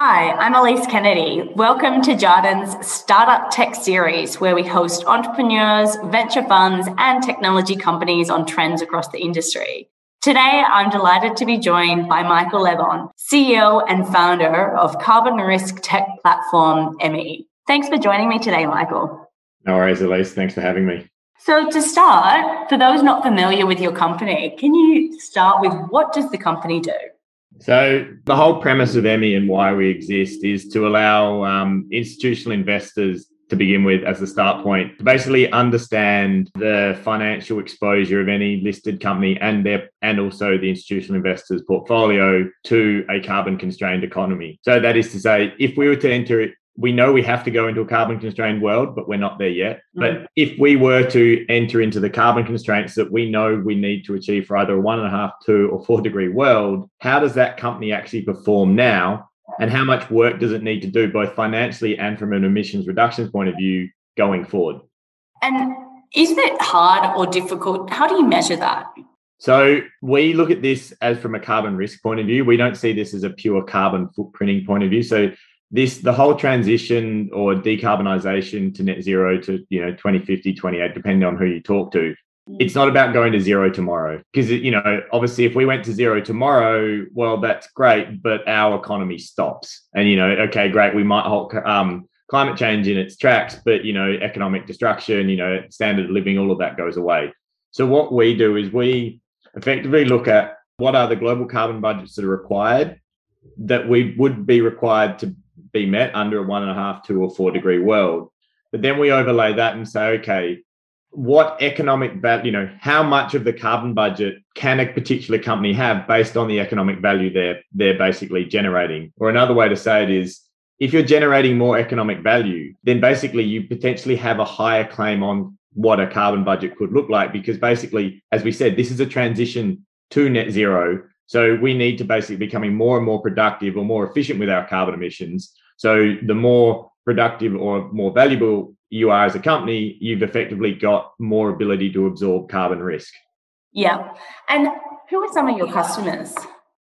Hi, I'm Elise Kennedy. Welcome to Jarden's Startup Tech Series, where we host entrepreneurs, venture funds, and technology companies on trends across the industry. Today, I'm delighted to be joined by Michael Lebbon, CEO and founder of carbon risk tech platform EMMI. Thanks for joining me today, Michael. No worries, Elise. Thanks for having me. So, to start, for those not familiar with your company, can you start with what does the company do? So, the whole premise of Emmi and why we exist is to allow um, institutional investors to begin with as the start point to basically understand the financial exposure of any listed company and their and also the institutional investors portfolio to a carbon constrained economy. So that is to say if we were to enter we know we have to go into a carbon constrained world, but we're not there yet. Mm. But if we were to enter into the carbon constraints that we know we need to achieve for either a one and a half, two, or four degree world, how does that company actually perform now? And how much work does it need to do, both financially and from an emissions reductions point of view, going forward? And is it hard or difficult? How do you measure that? So we look at this as from a carbon risk point of view. We don't see this as a pure carbon footprinting point of view. So this the whole transition or decarbonisation to net zero to you know 2050 28 depending on who you talk to mm. it's not about going to zero tomorrow. Because you know obviously if we went to zero tomorrow well that's great but our economy stops. And you know okay great we might halt um, climate change in its tracks but you know economic destruction you know standard of living all of that goes away. So what we do is we effectively look at what are the global carbon budgets that are required that we would be required to be met under a one and a half, two, or four degree world. But then we overlay that and say, okay, what economic value, you know, how much of the carbon budget can a particular company have based on the economic value they're they're basically generating? Or another way to say it is if you're generating more economic value, then basically you potentially have a higher claim on what a carbon budget could look like. Because basically, as we said, this is a transition to net zero. So we need to basically becoming more and more productive or more efficient with our carbon emissions. So the more productive or more valuable you are as a company, you've effectively got more ability to absorb carbon risk. Yeah. And who are some of your customers?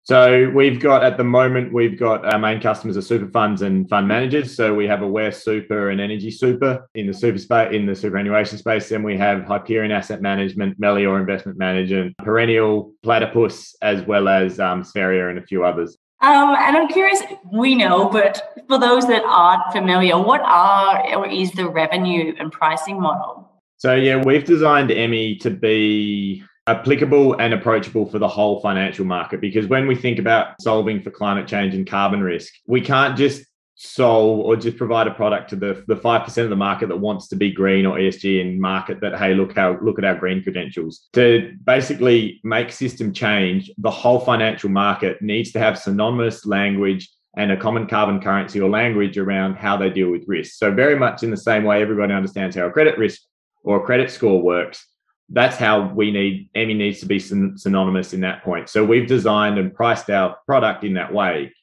So we've got at the moment we've got our main customers are super funds and fund managers. So we have Aware Super and Energy Super in the super space in the superannuation space. Then we have Hyperion Asset Management, Melior Investment Management, Perennial, Platypus, as well as um, Spheria and a few others. Um, and I'm curious, we know, but for those that aren't familiar, what are or is the revenue and pricing model? So yeah, we've designed Emmi to be applicable and approachable for the whole financial market because when we think about solving for climate change and carbon risk we can't just solve or just provide a product to the, the 5% of the market that wants to be green or ESG and market that, hey, look how look at our green credentials. To basically make system change, the whole financial market needs to have synonymous language and a common carbon currency or language around how they deal with risk. So very much in the same way everybody understands how a credit risk or a credit score works, that's how we need EMMI needs to be syn- synonymous in that point. So we've designed and priced our product in that way.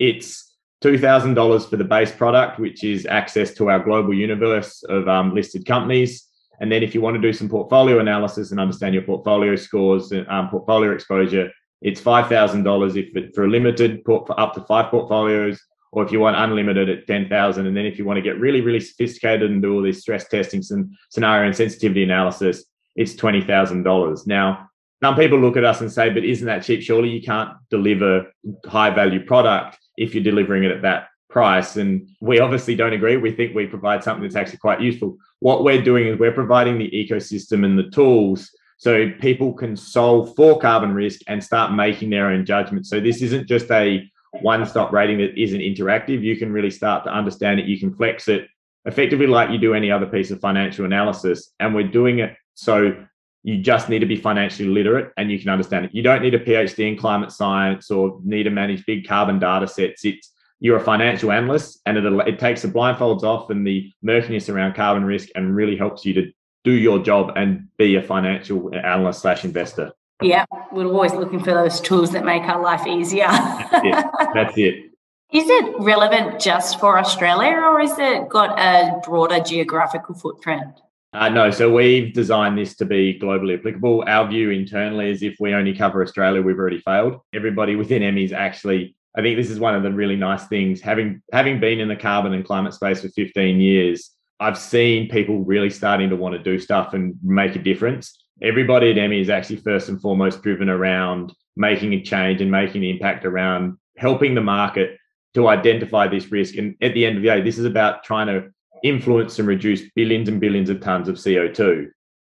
It's two thousand dollars for the base product, which is access to our global universe of um, listed companies. And then if you want to do some portfolio analysis and understand your portfolio scores and um, portfolio exposure, it's five thousand dollars if it, for a limited port, for up to five portfolios, or if you want unlimited at ten thousand. And then if you want to get really really sophisticated and do all these stress testing, some scenario and sensitivity analysis, it's $20,000. Now, some people look at us and say, but isn't that cheap? Surely you can't deliver high value product if you're delivering it at that price. And we obviously don't agree. We think we provide something that's actually quite useful. What we're doing is we're providing the ecosystem and the tools so people can solve for carbon risk and start making their own judgments. So this isn't just a one stop rating that isn't interactive. You can really start to understand it. You can flex it effectively like you do any other piece of financial analysis. And we're doing it so you just need to be financially literate and you can understand it. You don't need a PhD in climate science or need to manage big carbon data sets. It's you're a financial analyst and it, it takes the blindfolds off and the murkiness around carbon risk and really helps you to do your job and be a financial analyst slash investor. Yeah, we're always looking for those tools that make our life easier. That's it. That's it. Is it relevant just for Australia or is it got a broader geographical footprint? Uh, no, so we've designed this to be globally applicable. Our view internally is if we only cover Australia, we've already failed. Everybody within Emmi is actually I think this is one of the really nice things. Having having been in the carbon and climate space for 15 years, I've seen people really starting to want to do stuff and make a difference. Everybody at EMMI is actually first and foremost driven around making a change and making an impact around helping the market to identify this risk. And at the end of the day, this is about trying to influence and reduce billions and billions of tons of CO2.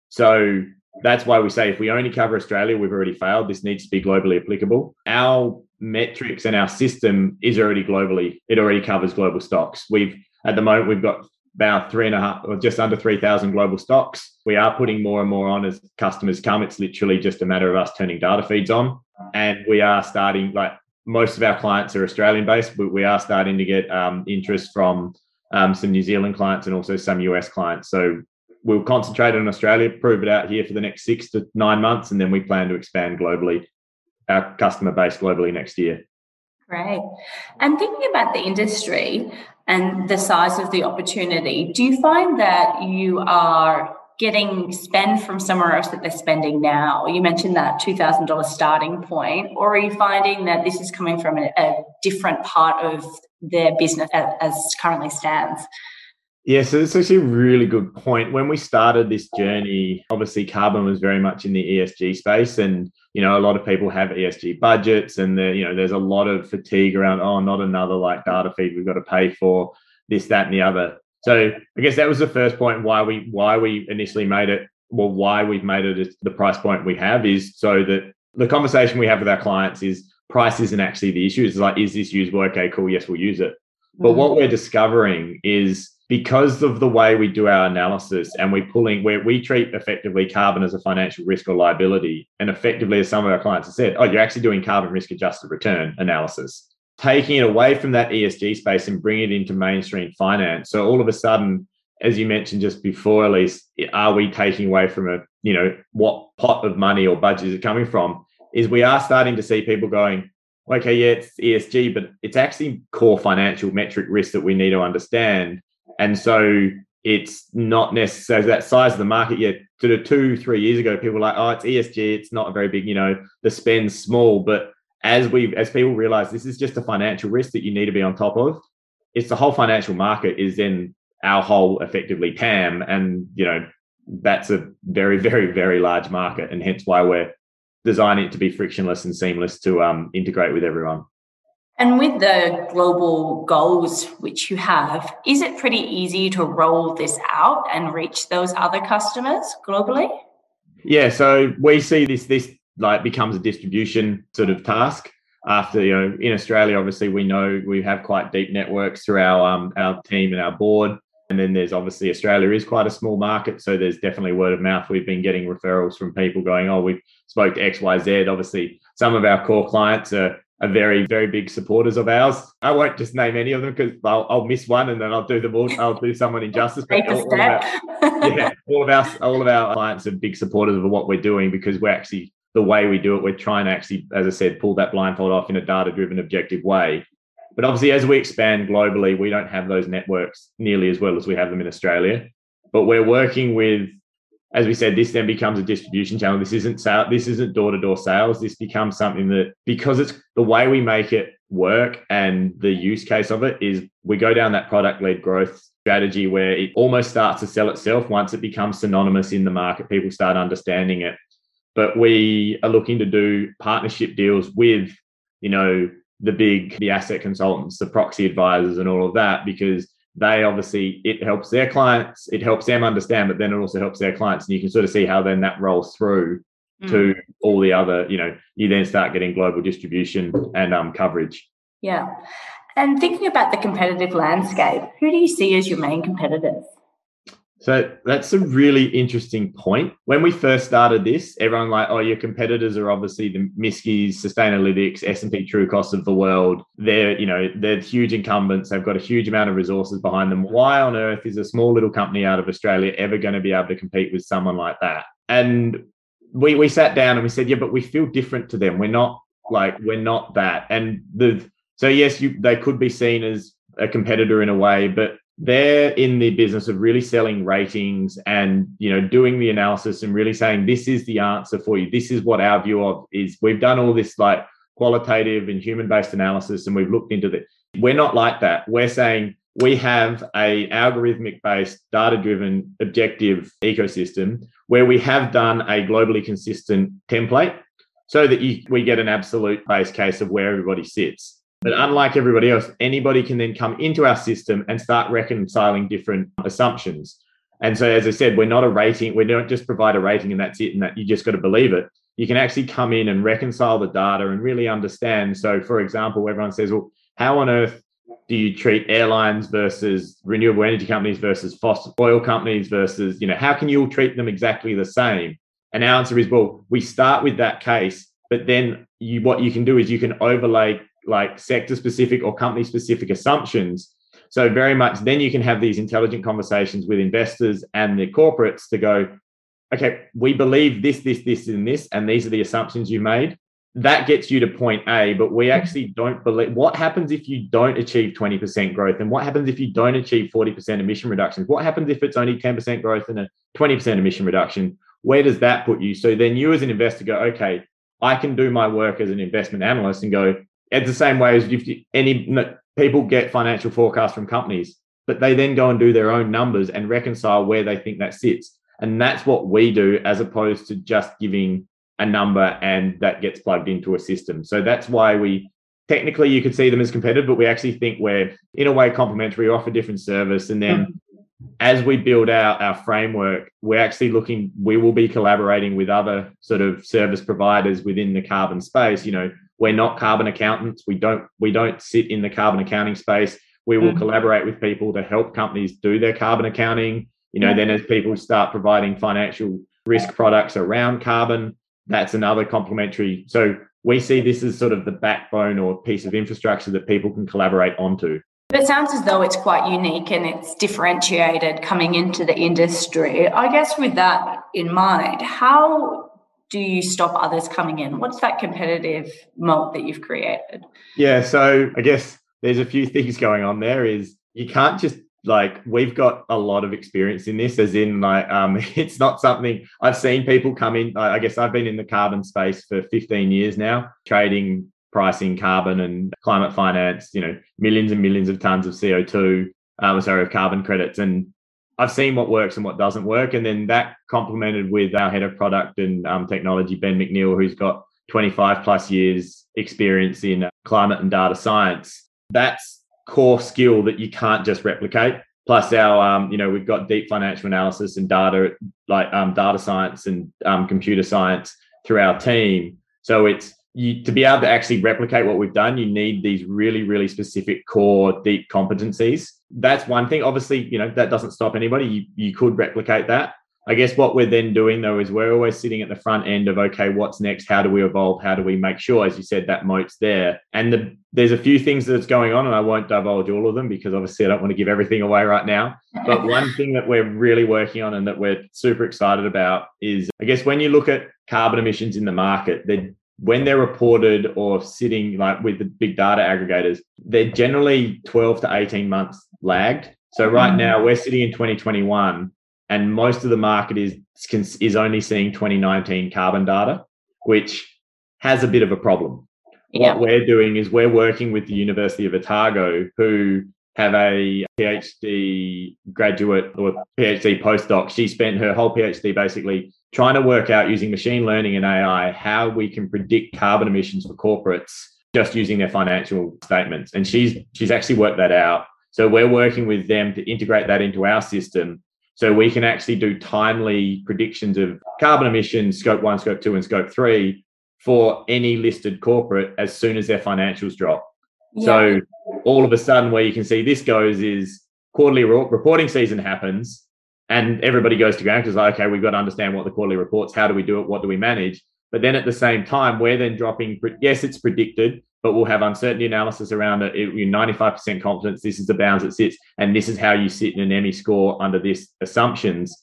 So that's why we say if we only cover Australia, we've already failed. This needs to be globally applicable. Our metrics and our system is already globally, it already covers global stocks. We've at the moment we've got about three and a half or just under 3,000 global stocks. We are putting more and more on as customers come. It's literally just a matter of us turning data feeds on. And we are starting, like most of our clients are Australian based, but we are starting to get um, interest from um, some New Zealand clients and also some US clients. So we'll concentrate on Australia, prove it out here for the next six to nine months, and then we plan to expand globally, our customer base globally next year. Great. And thinking about the industry and the size of the opportunity, do you find that you are getting spend from somewhere else that they're spending now? You mentioned that $2,000 starting point, or are you finding that this is coming from a, a different part of their business as, as currently stands? Yeah, so it's actually a really good point. When we started this journey, obviously carbon was very much in the ESG space, and you know a lot of people have ESG budgets, and the, you know there's a lot of fatigue around oh not another like data feed we've got to pay for this that and the other. So I guess that was the first point why we why we initially made it. Well, why we've made it the price point we have is so that the conversation we have with our clients is price isn't actually the issue. It's like is this usable? Okay, cool. Yes, we'll use it. But what mm. we're discovering is because of the way we do our analysis and we're pulling where we treat effectively carbon as a financial risk or liability and effectively as some of our clients have said oh you're actually doing carbon risk adjusted return analysis taking it away from that esg space and bringing it into mainstream finance so all of a sudden as you mentioned just before Elise are we taking away from a you know what pot of money or budget is it coming from is we are starting to see people going okay yeah it's esg but it's actually core financial metric risk that we need to understand and so it's not necessarily that size of the market yet. Sort of two, three years ago, people were like, oh, it's ESG, it's not very big, you know, the spend's small. But as we as people realize this is just a financial risk that you need to be on top of, it's the whole financial market is in our whole effectively TAM. And you know, that's a very, very, very large market. And hence why we're designing it to be frictionless and seamless to um, integrate with everyone. And with the global goals which you have, is it pretty easy to roll this out and reach those other customers globally? Yeah, so we see this this like becomes a distribution sort of task. After you know, in Australia, obviously we know we have quite deep networks through our um, our team and our board. And then there's obviously Australia is quite a small market, so there's definitely word of mouth. We've been getting referrals from people going, "Oh, we've spoke to X, Y, Z." Obviously, some of our core clients are are very, very big supporters of ours. I won't just name any of them because I'll, I'll, miss one and then I'll do them all. I'll do someone injustice. But all, all, of our, yeah, all of our all of our clients are big supporters of what we're doing because we're actually the way we do it. We're trying to actually, as I said, pull that blindfold off in a data-driven, objective way. But obviously, as we expand globally, we don't have those networks nearly as well as we have them in Australia. But we're working with as we said, this then becomes a distribution channel. This isn't sale, this isn't door to door sales. This becomes something that because it's the way we make it work and the use case of it is we go down that product led growth strategy where it almost starts to sell itself once it becomes synonymous in the market. People start understanding it. But we are looking to do partnership deals with, you know, the big the asset consultants, the proxy advisors, and all of that because they obviously it helps their clients it helps them understand but then it also helps their clients. And you can sort of see how then that rolls through mm. to all the other you know you then start getting global distribution and um, coverage. Yeah. And thinking about the competitive landscape who do you see as your main competitors so that's a really interesting point. When we first started this, everyone like, oh, your competitors are obviously the MSCIs, Sustainalytics, S&P Trucost of the world. They're, you know, they're huge incumbents. They've got a huge amount of resources behind them. Why on earth is a small little company out of Australia ever going to be able to compete with someone like that? And we we sat down and we said, yeah, but we feel different to them. We're not like we're not that. And the so yes, you they could be seen as a competitor in a way, but they're in the business of really selling ratings and you know doing the analysis and really saying this is the answer for you this is what our view of is we've done all this like qualitative and human based analysis and we've looked into that. We're not like that. We're saying we have a algorithmic based data driven objective ecosystem where we have done a globally consistent template so that you, we get an absolute base case of where everybody sits but unlike everybody else anybody can then come into our system and start reconciling different assumptions. And so as i said we're not a rating we don't just provide a rating and that's it and that you just got to believe it. You can actually come in and reconcile the data and really understand. So for example everyone says well how on earth do you treat airlines versus renewable energy companies versus fossil oil companies versus, you know, how can you treat them exactly the same? And our answer is, well, we start with that case, but then you what you can do is you can overlay like sector specific or company specific assumptions. So very much then you can have these intelligent conversations with investors and the corporates to go, okay, we believe this, this, this, and this, and these are the assumptions you made that gets you to point A, but we mm-hmm. actually don't believe what happens if you don't achieve 20% growth and what happens if you don't achieve 40% emission reductions? What happens if it's only 10% growth and a 20% emission reduction? Where does that put you? So then you as an investor go, okay, I can do my work as an investment analyst and go, it's the same way as if any people get financial forecasts from companies, but they then go and do their own numbers and reconcile where they think that sits. And that's what we do as opposed to just giving a number and that gets plugged into a system. So that's why we technically you could see them as competitive, but we actually think we're in a way complementary, offer different service. And then as we build out our framework, we're actually looking, we will be collaborating with other sort of service providers within the carbon space. You know, we're not carbon accountants. We don't we don't sit in the carbon accounting space. We will mm-hmm. collaborate with people to help companies do their carbon accounting. You know, then as people start providing financial risk products around carbon, that's another complementary. So we see this as sort of the backbone or piece of infrastructure that people can collaborate onto. It sounds as though it's quite unique and it's differentiated coming into the industry. I guess with that in mind, how do you stop others coming in? What's that competitive moat that you've created? Yeah, so I guess there's a few things going on there is you can't just like we've got a lot of experience in this as in like um it's not something i've seen people come in i guess i've been in the carbon space for 15 years now trading pricing carbon and climate finance you know millions and millions of tons of co2 um sorry of carbon credits and i've seen what works and what doesn't work and then that complemented with our head of product and um, technology ben mcneil who's got 25 plus years experience in climate and data science that's core skill that you can't just replicate. Plus, our um, you know we've got deep financial analysis and data like um, data science and um, computer science through our team. So it's you to be able to actually replicate what we've done. You need these really really specific core deep competencies. That's one thing. Obviously, you know that doesn't stop anybody. You you could replicate that. I guess what we're then doing though is we're always sitting at the front end of okay, what's next? How do we evolve? How do we make sure, as you said, that moat's there? And the, there's a few things that's going on, and I won't divulge all of them because obviously I don't want to give everything away right now. But one thing that we're really working on and that we're super excited about is, I guess, when you look at carbon emissions in the market, they when they're reported or sitting like with the big data aggregators, they're generally 12 to 18 months lagged. So right mm. now we're sitting in 2021 and most of the market is is only seeing 2019 carbon data, which has a bit of a problem. Yeah. What we're doing is we're working with the University of Otago, who have a PhD graduate or PhD postdoc. She spent her whole PhD basically trying to work out using machine learning and AI how we can predict carbon emissions for corporates just using their financial statements. And she's she's actually worked that out. So we're working with them to integrate that into our system so we can actually do timely predictions of carbon emissions, scope one, scope two, and scope three for any listed corporate as soon as their financials drop. Yeah. So all of a sudden, where you can see this goes is quarterly reporting season happens and everybody goes to ground because like, okay, we've got to understand what the quarterly reports, how do we do it, what do we manage? But then at the same time, we're then dropping, yes, it's predicted, but we'll have uncertainty analysis around it. it 95% confidence, this is the bounds it sits, and this is how you sit in an EMMI score under this assumptions.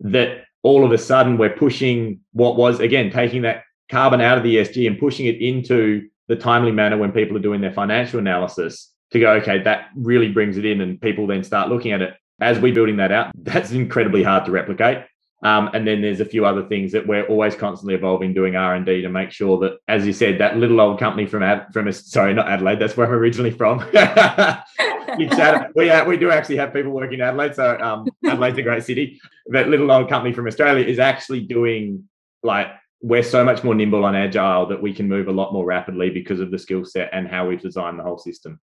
That all of a sudden we're pushing what was again taking that carbon out of the ESG and pushing it into the timely manner when people are doing their financial analysis to go, okay, that really brings it in, and people then start looking at it. As we're building that out, that's incredibly hard to replicate. Um, and then there's a few other things that we're always constantly evolving, doing R and D to make sure that, as you said, that little old company from Ad, from sorry, not Adelaide, that's where I'm originally from. we uh, we do actually have people working in Adelaide, so um, Adelaide's a great city. That little old company from Australia is actually doing like we're so much more nimble and agile that we can move a lot more rapidly because of the skill set and how we've designed the whole system.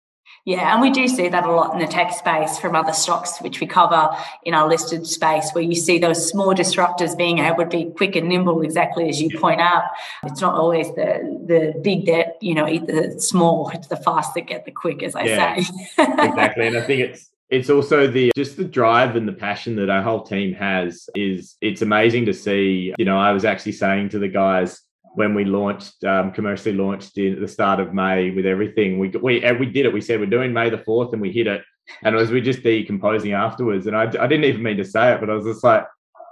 Yeah, and we do see that a lot in the tech space from other stocks, which we cover in our listed space, where you see those small disruptors being able to be quick and nimble, exactly as you point out. It's not always the the big that you know eat the small; it's the fast that get the quick, as I yeah, say. exactly, and I think it's it's also the just the drive and the passion that our whole team has is it's amazing to see. You know, I was actually saying to the guys when we launched um, commercially launched in at the start of May with everything. We we we did it. We said we're doing May the fourth, and we hit it. And it was we just decomposing afterwards. And I, I didn't even mean to say it, but I was just like,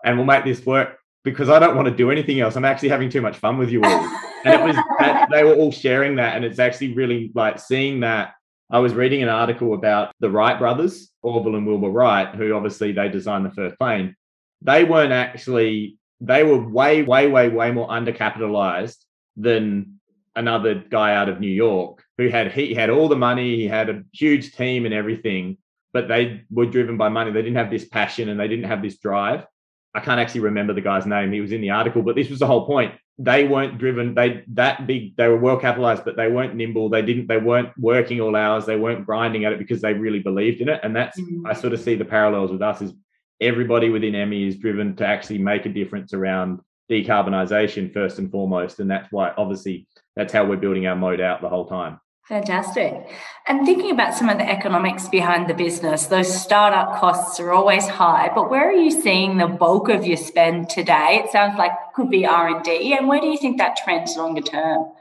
and we'll make this work because I don't want to do anything else. I'm actually having too much fun with you all. and it was that, they were all sharing that, and it's actually really like seeing that. I was reading an article about the Wright brothers, Orville and Wilbur Wright, who obviously they designed the first plane. They weren't actually they were way, way, way, way more undercapitalized than another guy out of New York who had he had all the money, he had a huge team and everything, but they were driven by money. They didn't have this passion and they didn't have this drive. I can't actually remember the guy's name. He was in the article, but this was the whole point. They weren't driven. They that big. They were well capitalized, but they weren't nimble. They didn't. They weren't working all hours. They weren't grinding at it because they really believed in it. And that's mm-hmm. I sort of see the parallels with us. Is everybody within EMMI is driven to actually make a difference around decarbonisation first and foremost. And that's why, obviously, that's how we're building our mode out the whole time. Fantastic. And thinking about some of the economics behind the business, those startup costs are always high, but where are you seeing the bulk of your spend today? It sounds like could be R&D. And where do you think that trends longer term?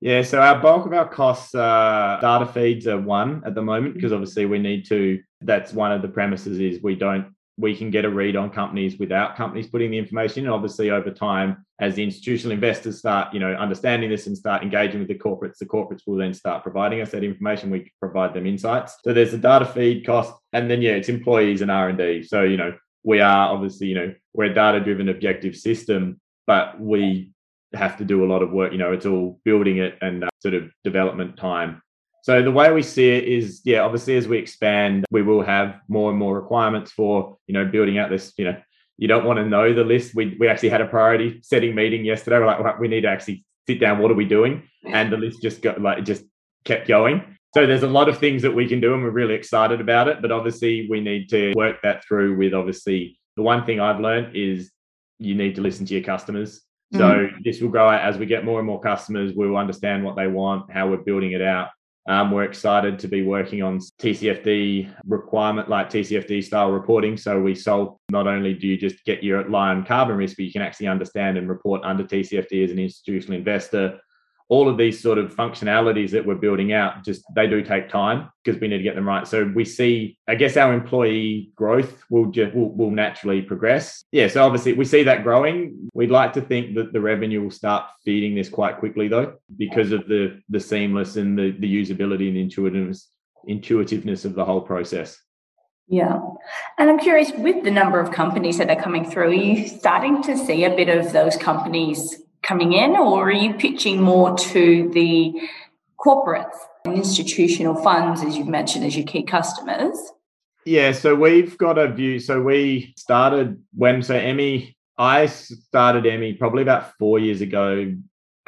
Yeah, so our bulk of our costs, uh, data feeds are one at the moment because obviously we need to. That's one of the premises is we don't we can get a read on companies without companies putting the information in. Obviously, over time, as the institutional investors start, you know, understanding this and start engaging with the corporates, the corporates will then start providing us that information. We provide them insights. So there's a data feed cost, and then yeah, it's employees and R and D. So you know, we are obviously, you know, we're a data-driven, objective system, but we have to do a lot of work. You know, it's all building it and uh, sort of development time so the way we see it is, yeah, obviously as we expand, we will have more and more requirements for, you know, building out this, you know, you don't want to know the list. We we actually had a priority setting meeting yesterday. We're like, we need to actually sit down. What are we doing? And the list just got like just kept going. So there's a lot of things that we can do, and we're really excited about it. But obviously, we need to work that through with obviously the one thing I've learned is you need to listen to your customers. So mm-hmm. this will grow out as we get more and more customers. We will understand what they want, how we're building it out, um, we're excited to be working on TCFD requirement, like TCFD style reporting. So we solve not only do you just get your line carbon risk, but you can actually understand and report under TCFD as an institutional investor all of these sort of functionalities that we're building out just they do take time because we need to get them right. So we see i guess our employee growth will just will, will naturally progress. Yeah so obviously we see that growing. We'd like to think that the revenue will start feeding this quite quickly though because of the the seamless and the, the usability and intuitiveness intuitiveness of the whole process. Yeah. And I'm curious with the number of companies that are coming through, are you starting to see a bit of those companies coming in, or are you pitching more to the corporates and institutional funds, as you've mentioned, as your key customers? Yeah, so we've got a view. So we started when so EMMI, I started EMMI probably about four years ago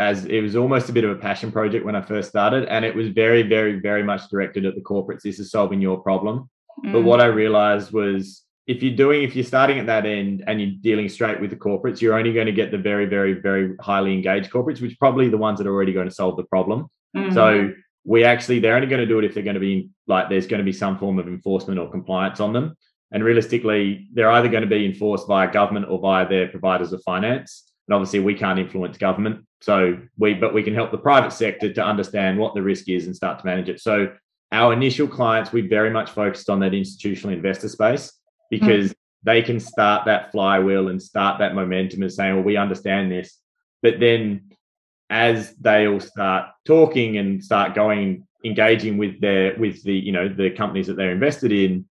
as it was almost a bit of a passion project when I first started. And it was very, very, very much directed at the corporates. This is solving your problem. Mm. But what I realized was if you're doing if you're starting at that end and you're dealing straight with the corporates you're only going to get the very very very highly engaged corporates which probably the ones that are already going to solve the problem. Mm-hmm. so we actually they're only going to do it if they're going to be like there's going to be some form of enforcement or compliance on them. And realistically they're either going to be enforced via government or via their providers of finance. And obviously we can't influence government. So we but we can help the private sector to understand what the risk is and start to manage it. So our initial clients we very much focused on that institutional investor space because mm. they can start that flywheel and start that momentum and saying, well, we understand this. But then as they all start talking and start going engaging with their with the you know the companies that they're invested in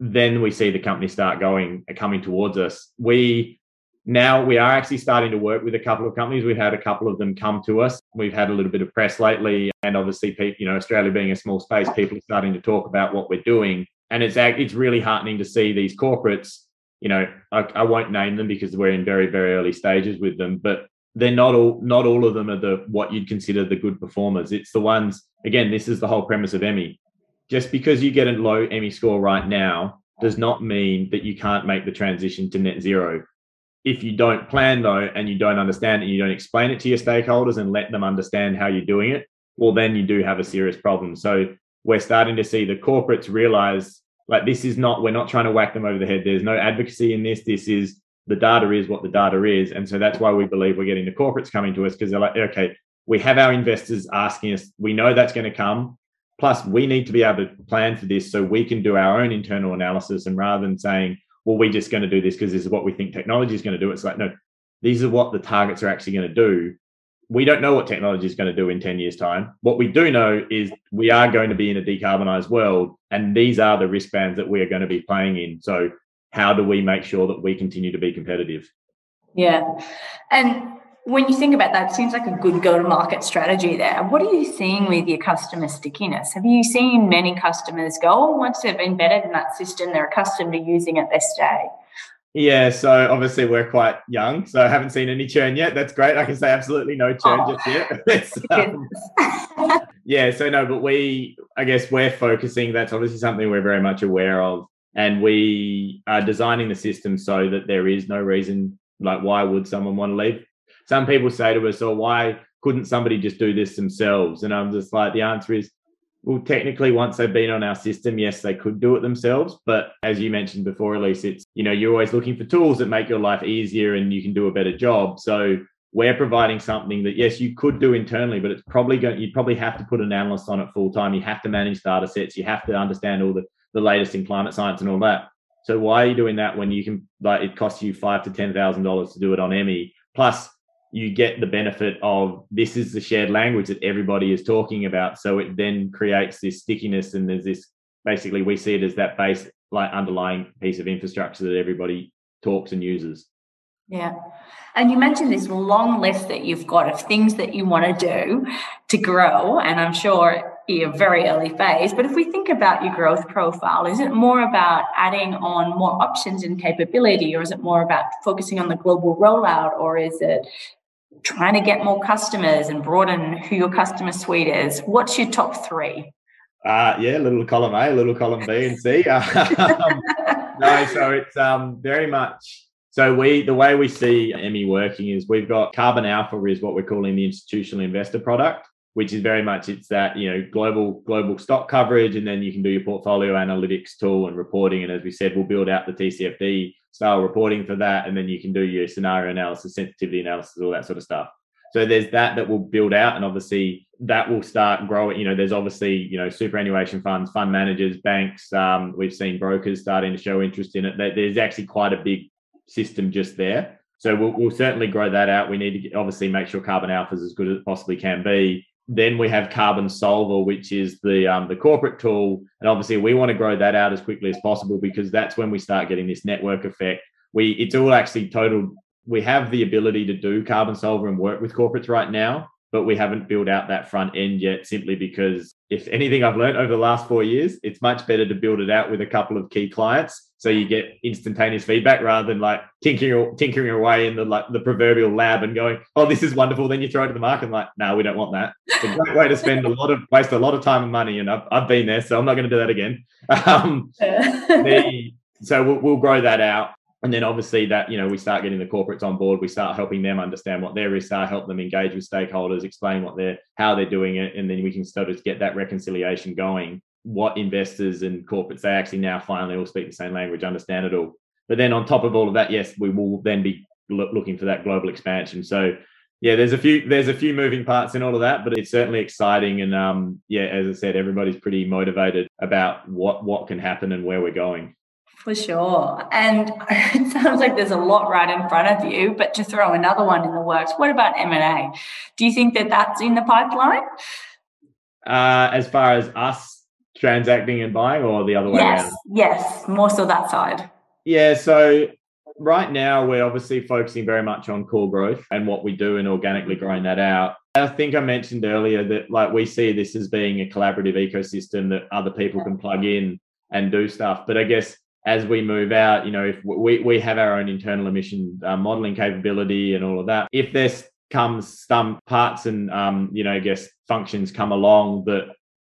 then we see the company start going coming towards us we now we are actually starting to work with a couple of companies. We've had a couple of them come to us. We've had a little bit of press lately, and obviously, people, you know, Australia being a small space, people are starting to talk about what we're doing, and it's it's really heartening to see these corporates. You know, I, I won't name them because we're in very very early stages with them, but they're not all not all of them are the what you'd consider the good performers. It's the ones again. This is the whole premise of EMMI. Just because you get a low EMMI score right now does not mean that you can't make the transition to net zero if you don't plan though and you don't understand and you don't explain it to your stakeholders and let them understand how you're doing it well then you do have a serious problem so we're starting to see the corporates realize like this is not we're not trying to whack them over the head. There's no advocacy in this. This is the data is what the data is. And so that's why we believe we're getting the corporates coming to us because they're like okay we have our investors asking us. We know that's going to come. Plus we need to be able to plan for this so we can do our own internal analysis. And rather than saying well, we're just going to do this because this is what we think technology is going to do. It's like, no, these are what the targets are actually going to do. We don't know what technology is going to do in 10 years' time. What we do know is we are going to be in a decarbonized world, and these are the wristbands that we are going to be playing in. So, how do we make sure that we continue to be competitive? Yeah. And when you think about that, it seems like a good go to market strategy there. What are you seeing with your customer stickiness? Have you seen many customers go, oh, once they've embedded in that system, they're accustomed to using it, they stay? Yeah, so obviously we're quite young, so I haven't seen any churn yet. That's great. I can say absolutely no churn oh, just yet. um, yeah, so no, but we, I guess we're focusing. That's obviously something we're very much aware of, and we are designing the system so that there is no reason, like why would someone want to leave? some people say to us, "Oh, why couldn't somebody just do this themselves?" And I'm just like, the answer is, well, technically, once they've been on our system, yes, they could do it themselves. But as you mentioned before, Elise, it's you know you're always looking for tools that make your life easier and you can do a better job. So we're providing something that yes, you could do internally, but it's probably going. You'd probably have to put an analyst on it full time. You have to manage data sets. You have to understand all the the latest in climate science and all that. So why are you doing that when you can like it costs you five to ten thousand dollars to do it on EMMI? Plus you get the benefit of this is the shared language that everybody is talking about. So it then creates this stickiness, and there's this basically we see it as that base, like underlying piece of infrastructure that everybody talks and uses. Yeah. And you mentioned this long list that you've got of things that you want to do to grow. And I'm sure you're very early phase. But if we think about your growth profile, is it more about adding on more options and capability, or is it more about focusing on the global rollout, or is it trying to get more customers and broaden who your customer suite is. What's your top three? Uh, yeah, little column A, little column B and C. um, no, so it's um, very much. So we, the way we see EMMI working is we've got Carbon Alpha is what we're calling the institutional investor product, which is very much it's that you know global global stock coverage, and then you can do your portfolio analytics tool and reporting. And as we said, we'll build out the TCFD style reporting for that, and then you can do your scenario analysis, sensitivity analysis, all that sort of stuff. So there's that that will build out, and obviously that will start growing. You know, there's obviously you know superannuation funds, fund managers, banks. Um, we've seen brokers starting to show interest in it. There's actually quite a big system just there. So we'll, we'll certainly grow that out. We need to obviously make sure Carbon Alpha is as good as it possibly can be. Then we have Carbon Solver, which is the um, the corporate tool, and obviously we want to grow that out as quickly as possible because that's when we start getting this network effect. We it's all actually total. We have the ability to do Carbon Solver and work with corporates right now, but we haven't built out that front end yet simply because if anything I've learned over the last four years, it's much better to build it out with a couple of key clients so you get instantaneous feedback rather than like tinkering tinkering away in the like the proverbial lab and going, oh, this is wonderful. Then you throw it to the market and like, no, we don't want that. It's a great way to spend a lot of waste a lot of time and money, and I've, I've been there, so I'm not going to do that again. Um, the, so we'll, we'll grow that out and then obviously that you know we start getting the corporates on board we start helping them understand what their risks are help them engage with stakeholders explain what they're how they're doing it and then we can start to get that reconciliation going. What investors and corporates they actually now finally all speak the same language understand it all. But then on top of all of that yes we will then be looking for that global expansion. So yeah there's a few there's a few moving parts in all of that but it's certainly exciting and um yeah as i said everybody's pretty motivated about what what can happen and where we're going for sure. And it sounds like there's a lot right in front of you, but to throw another one in the works, what about M&A? Do you think that that's in the pipeline? Uh, as far as us transacting and buying or the other way yes, around? Yes, more so that side. Yeah, so right now we're obviously focusing very much on core growth and what we do and organically growing that out. I think I mentioned earlier that like we see this as being a collaborative ecosystem that other people can plug in and do stuff. But I guess as we move out, you know, if we, we have our own internal emission uh, modeling capability and all of that, if there's comes some parts and um, you know, I guess functions come along that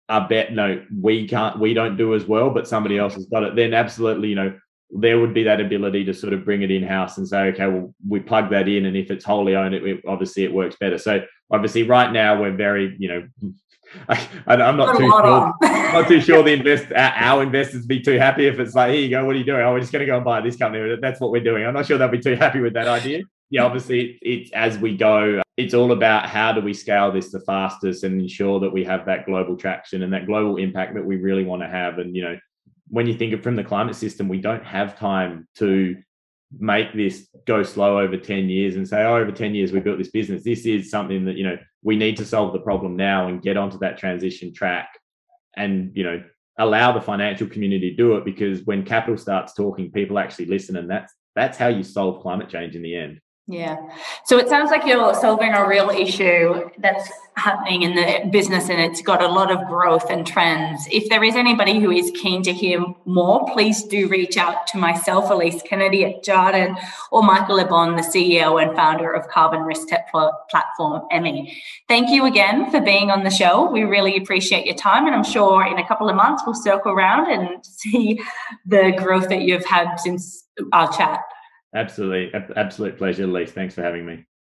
are bet no, we can't we don't do as well, but somebody else has got it, then absolutely, you know, there would be that ability to sort of bring it in house and say, okay, well, we plug that in, and if it's wholly owned, it, it obviously it works better. So obviously, right now we're very, you know, I, am not too sure. not too sure the invest uh, our investors be too happy if it's like, here you go, what are you doing? Oh, we're just going to go and buy this company. That's what we're doing. I'm not sure they'll be too happy with that idea. Yeah, obviously, it's as we go. It's all about how do we scale this the fastest and ensure that we have that global traction and that global impact that we really want to have. And you know, when you think of from the climate system, we don't have time to make this go slow over 10 years and say, oh, over 10 years we built this business. This is something that, you know, we need to solve the problem now and get onto that transition track and, you know, allow the financial community to do it because when capital starts talking, people actually listen and that's that's how you solve climate change in the end. Yeah. So it sounds like you're solving a real issue that's happening in the business and it's got a lot of growth and trends. If there is anybody who is keen to hear more, please do reach out to myself, Elise Kennedy at Jarden, or Michael Lebbon, the CEO and founder of carbon risk tech platform, EMMI. Thank you again for being on the show. We really appreciate your time. And I'm sure in a couple of months we'll circle around and see the growth that you've had since our chat. Absolutely. Absolute pleasure, Elise. Thanks for having me.